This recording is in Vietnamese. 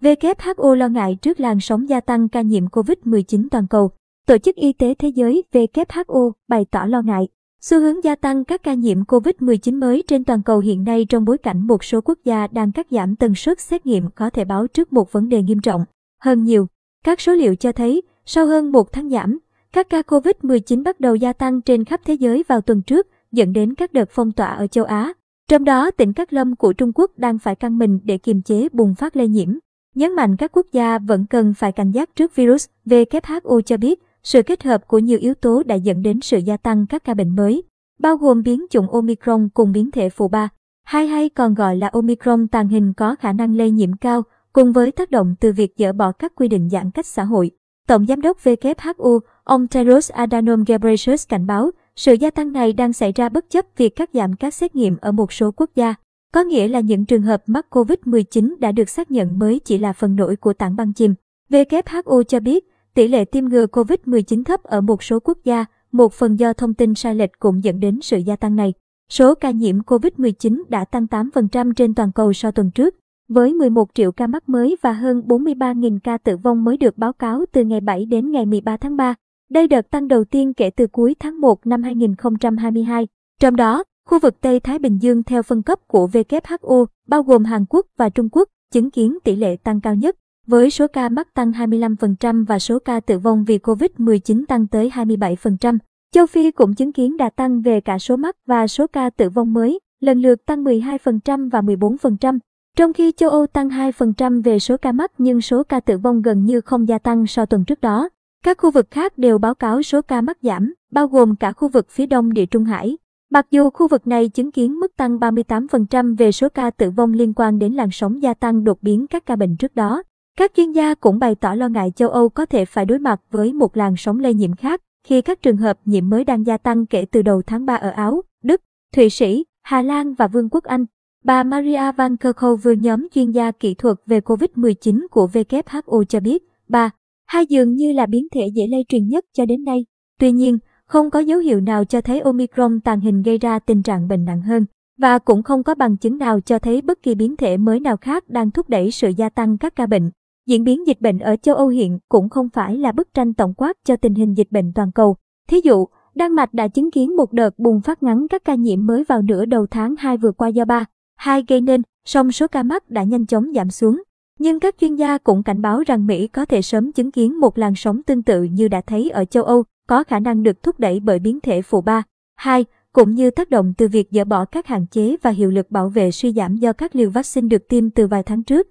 WHO lo ngại trước làn sóng gia tăng ca nhiễm COVID-19 toàn cầu. Tổ chức Y tế Thế giới WHO bày tỏ lo ngại xu hướng gia tăng các ca nhiễm COVID-19 mới trên toàn cầu hiện nay trong bối cảnh một số quốc gia đang cắt giảm tần suất xét nghiệm có thể báo trước một vấn đề nghiêm trọng hơn nhiều. Các số liệu cho thấy, sau hơn một tháng giảm, các ca COVID-19 bắt đầu gia tăng trên khắp thế giới vào tuần trước, dẫn đến các đợt phong tỏa ở châu Á. Trong đó, tỉnh Cát Lâm của Trung Quốc đang phải căng mình để kiềm chế bùng phát lây nhiễm. Nhấn mạnh các quốc gia vẫn cần phải cảnh giác trước virus, WHO cho biết sự kết hợp của nhiều yếu tố đã dẫn đến sự gia tăng các ca bệnh mới, bao gồm biến chủng Omicron cùng biến thể phụ ba, hay hay còn gọi là Omicron tàng hình có khả năng lây nhiễm cao, cùng với tác động từ việc dỡ bỏ các quy định giãn cách xã hội. Tổng giám đốc WHO, ông Tedros Adhanom Ghebreyesus cảnh báo, sự gia tăng này đang xảy ra bất chấp việc cắt giảm các xét nghiệm ở một số quốc gia. Có nghĩa là những trường hợp mắc COVID-19 đã được xác nhận mới chỉ là phần nổi của tảng băng chìm. WHO cho biết, tỷ lệ tiêm ngừa COVID-19 thấp ở một số quốc gia, một phần do thông tin sai lệch cũng dẫn đến sự gia tăng này. Số ca nhiễm COVID-19 đã tăng 8% trên toàn cầu so tuần trước, với 11 triệu ca mắc mới và hơn 43.000 ca tử vong mới được báo cáo từ ngày 7 đến ngày 13 tháng 3. Đây đợt tăng đầu tiên kể từ cuối tháng 1 năm 2022. Trong đó, khu vực Tây Thái Bình Dương theo phân cấp của WHO, bao gồm Hàn Quốc và Trung Quốc, chứng kiến tỷ lệ tăng cao nhất, với số ca mắc tăng 25% và số ca tử vong vì COVID-19 tăng tới 27%. Châu Phi cũng chứng kiến đà tăng về cả số mắc và số ca tử vong mới, lần lượt tăng 12% và 14%. Trong khi châu Âu tăng 2% về số ca mắc nhưng số ca tử vong gần như không gia tăng so tuần trước đó. Các khu vực khác đều báo cáo số ca mắc giảm, bao gồm cả khu vực phía đông địa Trung Hải. Mặc dù khu vực này chứng kiến mức tăng 38% về số ca tử vong liên quan đến làn sóng gia tăng đột biến các ca bệnh trước đó, các chuyên gia cũng bày tỏ lo ngại châu Âu có thể phải đối mặt với một làn sóng lây nhiễm khác khi các trường hợp nhiễm mới đang gia tăng kể từ đầu tháng 3 ở Áo, Đức, Thụy Sĩ, Hà Lan và Vương quốc Anh. Bà Maria Van Kerkhove nhóm chuyên gia kỹ thuật về COVID-19 của WHO cho biết, bà, hai dường như là biến thể dễ lây truyền nhất cho đến nay. Tuy nhiên, không có dấu hiệu nào cho thấy Omicron tàng hình gây ra tình trạng bệnh nặng hơn, và cũng không có bằng chứng nào cho thấy bất kỳ biến thể mới nào khác đang thúc đẩy sự gia tăng các ca bệnh. Diễn biến dịch bệnh ở châu Âu hiện cũng không phải là bức tranh tổng quát cho tình hình dịch bệnh toàn cầu. Thí dụ, Đan Mạch đã chứng kiến một đợt bùng phát ngắn các ca nhiễm mới vào nửa đầu tháng 2 vừa qua do ba, hai gây nên, song số ca mắc đã nhanh chóng giảm xuống. Nhưng các chuyên gia cũng cảnh báo rằng Mỹ có thể sớm chứng kiến một làn sóng tương tự như đã thấy ở châu Âu, có khả năng được thúc đẩy bởi biến thể phụ 3, 2, cũng như tác động từ việc dỡ bỏ các hạn chế và hiệu lực bảo vệ suy giảm do các liều vaccine được tiêm từ vài tháng trước.